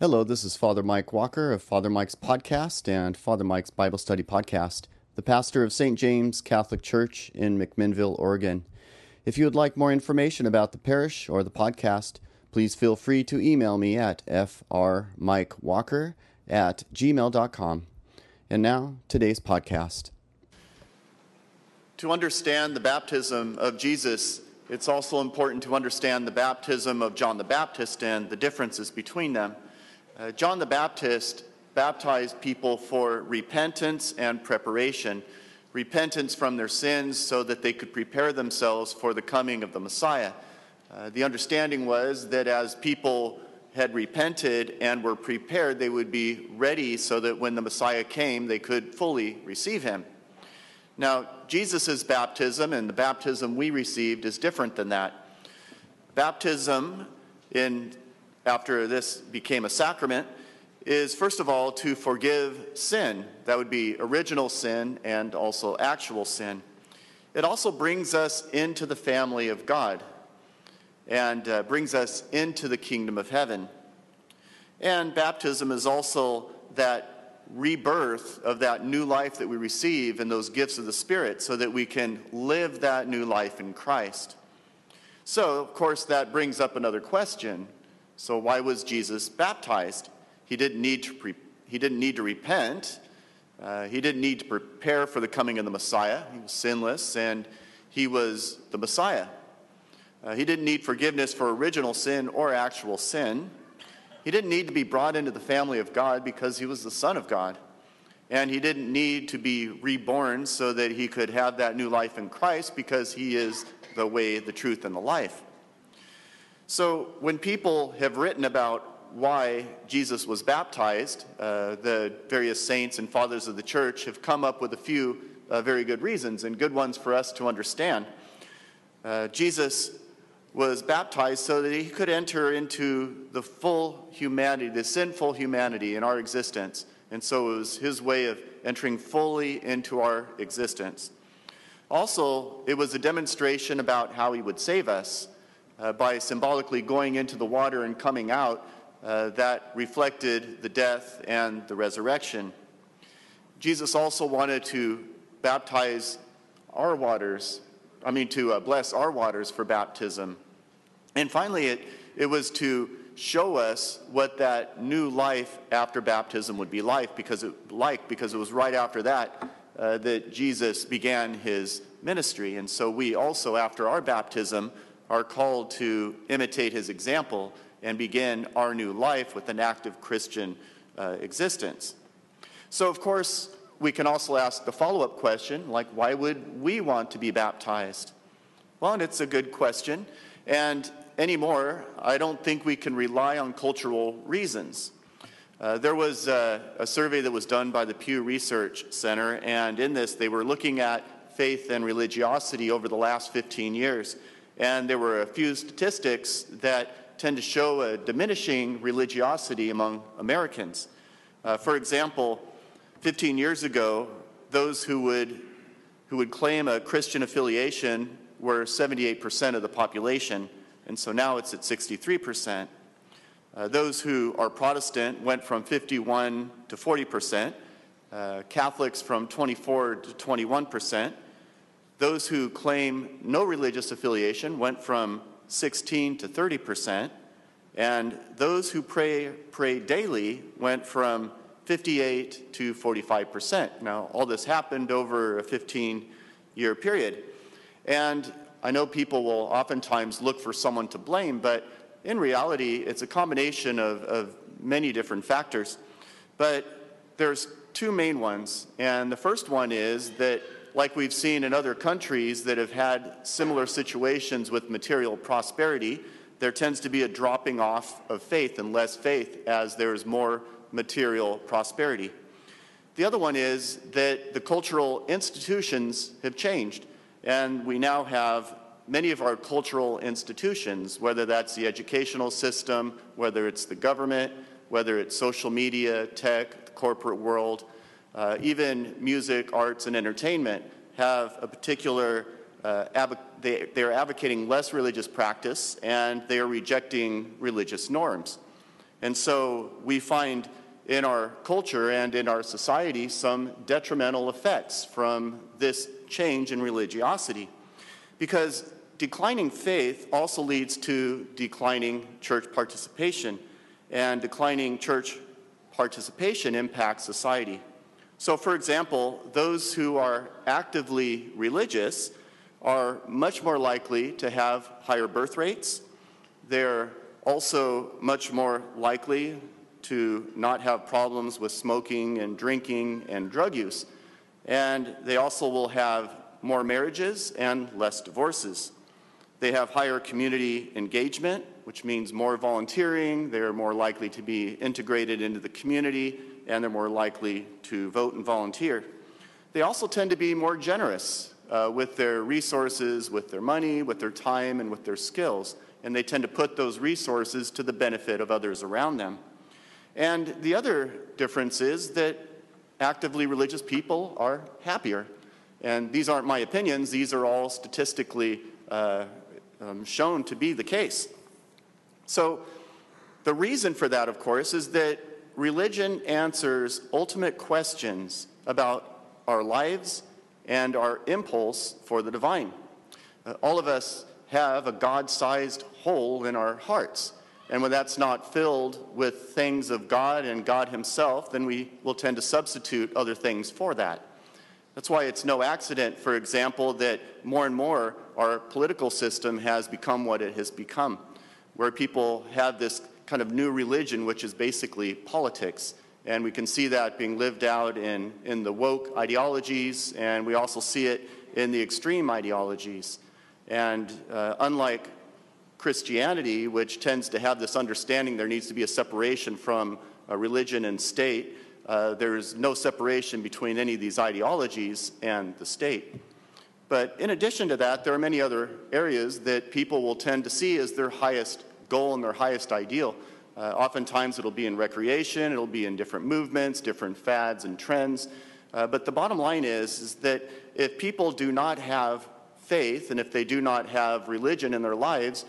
Hello, this is Father Mike Walker of Father Mike's Podcast and Father Mike's Bible Study Podcast, the pastor of St. James Catholic Church in McMinnville, Oregon. If you would like more information about the parish or the podcast, please feel free to email me at frmikewalker at gmail.com. And now, today's podcast. To understand the baptism of Jesus, it's also important to understand the baptism of John the Baptist and the differences between them. Uh, John the Baptist baptized people for repentance and preparation repentance from their sins so that they could prepare themselves for the coming of the Messiah. Uh, the understanding was that as people had repented and were prepared, they would be ready so that when the Messiah came, they could fully receive him. Now, Jesus' baptism and the baptism we received is different than that. Baptism, in, after this became a sacrament, is first of all to forgive sin. That would be original sin and also actual sin. It also brings us into the family of God and uh, brings us into the kingdom of heaven. And baptism is also that rebirth of that new life that we receive and those gifts of the Spirit so that we can live that new life in Christ. So, of course, that brings up another question. So, why was Jesus baptized? He didn't need to, pre- he didn't need to repent. Uh, he didn't need to prepare for the coming of the Messiah. He was sinless and he was the Messiah. Uh, he didn't need forgiveness for original sin or actual sin. He didn't need to be brought into the family of God because he was the Son of God. And he didn't need to be reborn so that he could have that new life in Christ because he is the way, the truth, and the life. So when people have written about why Jesus was baptized, uh, the various saints and fathers of the church have come up with a few uh, very good reasons and good ones for us to understand. Uh, Jesus was baptized so that he could enter into the full humanity, the sinful humanity in our existence. And so it was his way of entering fully into our existence. Also, it was a demonstration about how he would save us uh, by symbolically going into the water and coming out uh, that reflected the death and the resurrection. Jesus also wanted to baptize our waters, I mean, to uh, bless our waters for baptism. And finally, it, it was to show us what that new life after baptism would be like because it, like, because it was right after that uh, that Jesus began his ministry. And so we also, after our baptism, are called to imitate his example and begin our new life with an active Christian uh, existence. So, of course, we can also ask the follow up question like, why would we want to be baptized? Well, and it's a good question. And anymore, I don't think we can rely on cultural reasons. Uh, there was a, a survey that was done by the Pew Research Center, and in this, they were looking at faith and religiosity over the last 15 years. And there were a few statistics that tend to show a diminishing religiosity among Americans. Uh, for example, 15 years ago, those who would, who would claim a Christian affiliation were 78% of the population, and so now it's at 63%. Uh, those who are Protestant went from 51 to 40%, uh, Catholics from 24 to 21%. Those who claim no religious affiliation went from 16 to 30 percent, and those who pray, pray daily went from 58 to 45 percent. Now, all this happened over a 15 year period. And I know people will oftentimes look for someone to blame, but in reality, it's a combination of, of many different factors. But there's two main ones. And the first one is that like we've seen in other countries that have had similar situations with material prosperity, there tends to be a dropping off of faith and less faith as there's more material prosperity. The other one is that the cultural institutions have changed, and we now have many of our cultural institutions, whether that's the educational system, whether it's the government, whether it's social media, tech, the corporate world, uh, even music, arts, and entertainment have a particular, uh, they, they're advocating less religious practice and they are rejecting religious norms. And so we find in our culture and in our society some detrimental effects from this change in religiosity. Because declining faith also leads to declining church participation, and declining church participation impacts society. So, for example, those who are actively religious are much more likely to have higher birth rates. They're also much more likely to not have problems with smoking and drinking and drug use. And they also will have more marriages and less divorces. They have higher community engagement, which means more volunteering. They're more likely to be integrated into the community and they're more likely to vote and volunteer. They also tend to be more generous uh, with their resources, with their money, with their time, and with their skills. And they tend to put those resources to the benefit of others around them. And the other difference is that actively religious people are happier. And these aren't my opinions, these are all statistically uh, um, shown to be the case. So, the reason for that, of course, is that religion answers ultimate questions about our lives and our impulse for the divine. Uh, all of us have a God sized hole in our hearts. And when that's not filled with things of God and God Himself, then we will tend to substitute other things for that. That's why it's no accident, for example, that more and more our political system has become what it has become, where people have this kind of new religion, which is basically politics. And we can see that being lived out in, in the woke ideologies, and we also see it in the extreme ideologies. And uh, unlike Christianity, which tends to have this understanding there needs to be a separation from a religion and state, uh, there's no separation between any of these ideologies and the state. But in addition to that, there are many other areas that people will tend to see as their highest goal and their highest ideal. Uh, oftentimes it'll be in recreation, it'll be in different movements, different fads and trends. Uh, but the bottom line is, is that if people do not have faith and if they do not have religion in their lives,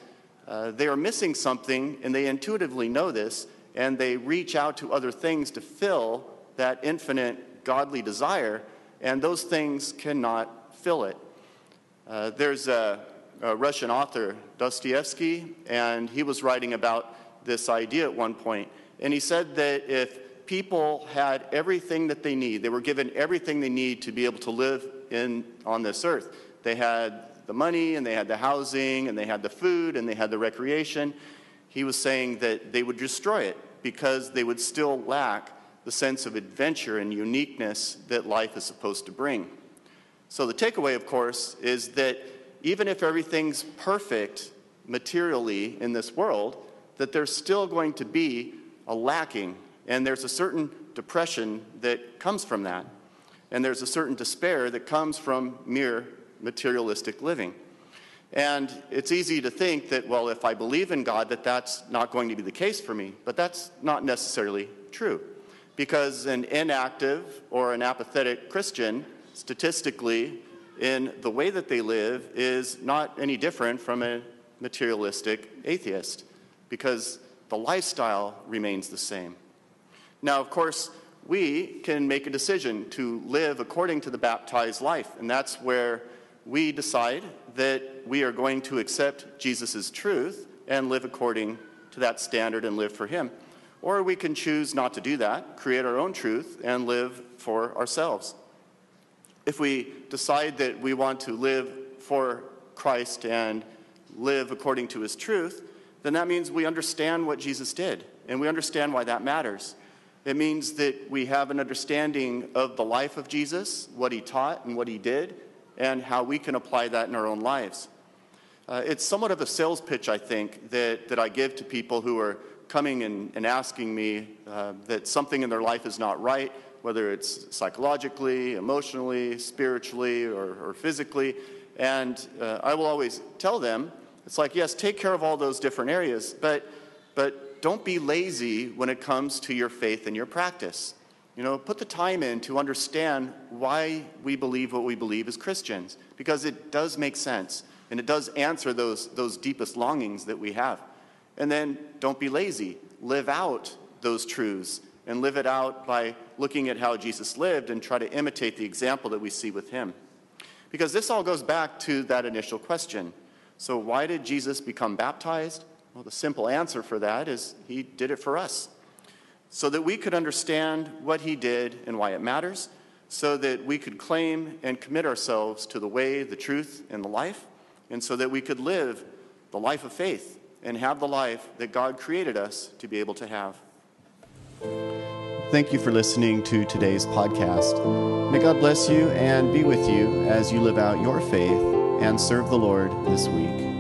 uh, they are missing something and they intuitively know this and they reach out to other things to fill that infinite godly desire, and those things cannot fill it. Uh, there's a a Russian author, Dostoevsky, and he was writing about this idea at one point. And he said that if people had everything that they need, they were given everything they need to be able to live in, on this earth. They had the money, and they had the housing, and they had the food, and they had the recreation. He was saying that they would destroy it because they would still lack the sense of adventure and uniqueness that life is supposed to bring. So, the takeaway, of course, is that even if everything's perfect materially in this world, that there's still going to be a lacking, and there's a certain depression that comes from that. And there's a certain despair that comes from mere materialistic living. And it's easy to think that, well, if I believe in God, that that's not going to be the case for me. But that's not necessarily true. Because an inactive or an apathetic Christian, statistically, in the way that they live is not any different from a materialistic atheist because the lifestyle remains the same. Now, of course, we can make a decision to live according to the baptized life, and that's where we decide that we are going to accept Jesus' truth and live according to that standard and live for Him. Or we can choose not to do that, create our own truth, and live for ourselves. If we decide that we want to live for Christ and live according to his truth, then that means we understand what Jesus did and we understand why that matters. It means that we have an understanding of the life of Jesus, what he taught and what he did, and how we can apply that in our own lives. Uh, it's somewhat of a sales pitch, I think, that, that I give to people who are coming and, and asking me uh, that something in their life is not right, whether it's psychologically, emotionally, spiritually, or, or physically. And uh, I will always tell them, it's like, yes, take care of all those different areas, but, but don't be lazy when it comes to your faith and your practice. You know, put the time in to understand why we believe what we believe as Christians, because it does make sense and it does answer those, those deepest longings that we have. And then don't be lazy. live out those truths and live it out by looking at how Jesus lived and try to imitate the example that we see with him. Because this all goes back to that initial question. So, why did Jesus become baptized? Well, the simple answer for that is he did it for us. So that we could understand what he did and why it matters, so that we could claim and commit ourselves to the way, the truth, and the life, and so that we could live the life of faith and have the life that God created us to be able to have. Thank you for listening to today's podcast. May God bless you and be with you as you live out your faith and serve the Lord this week.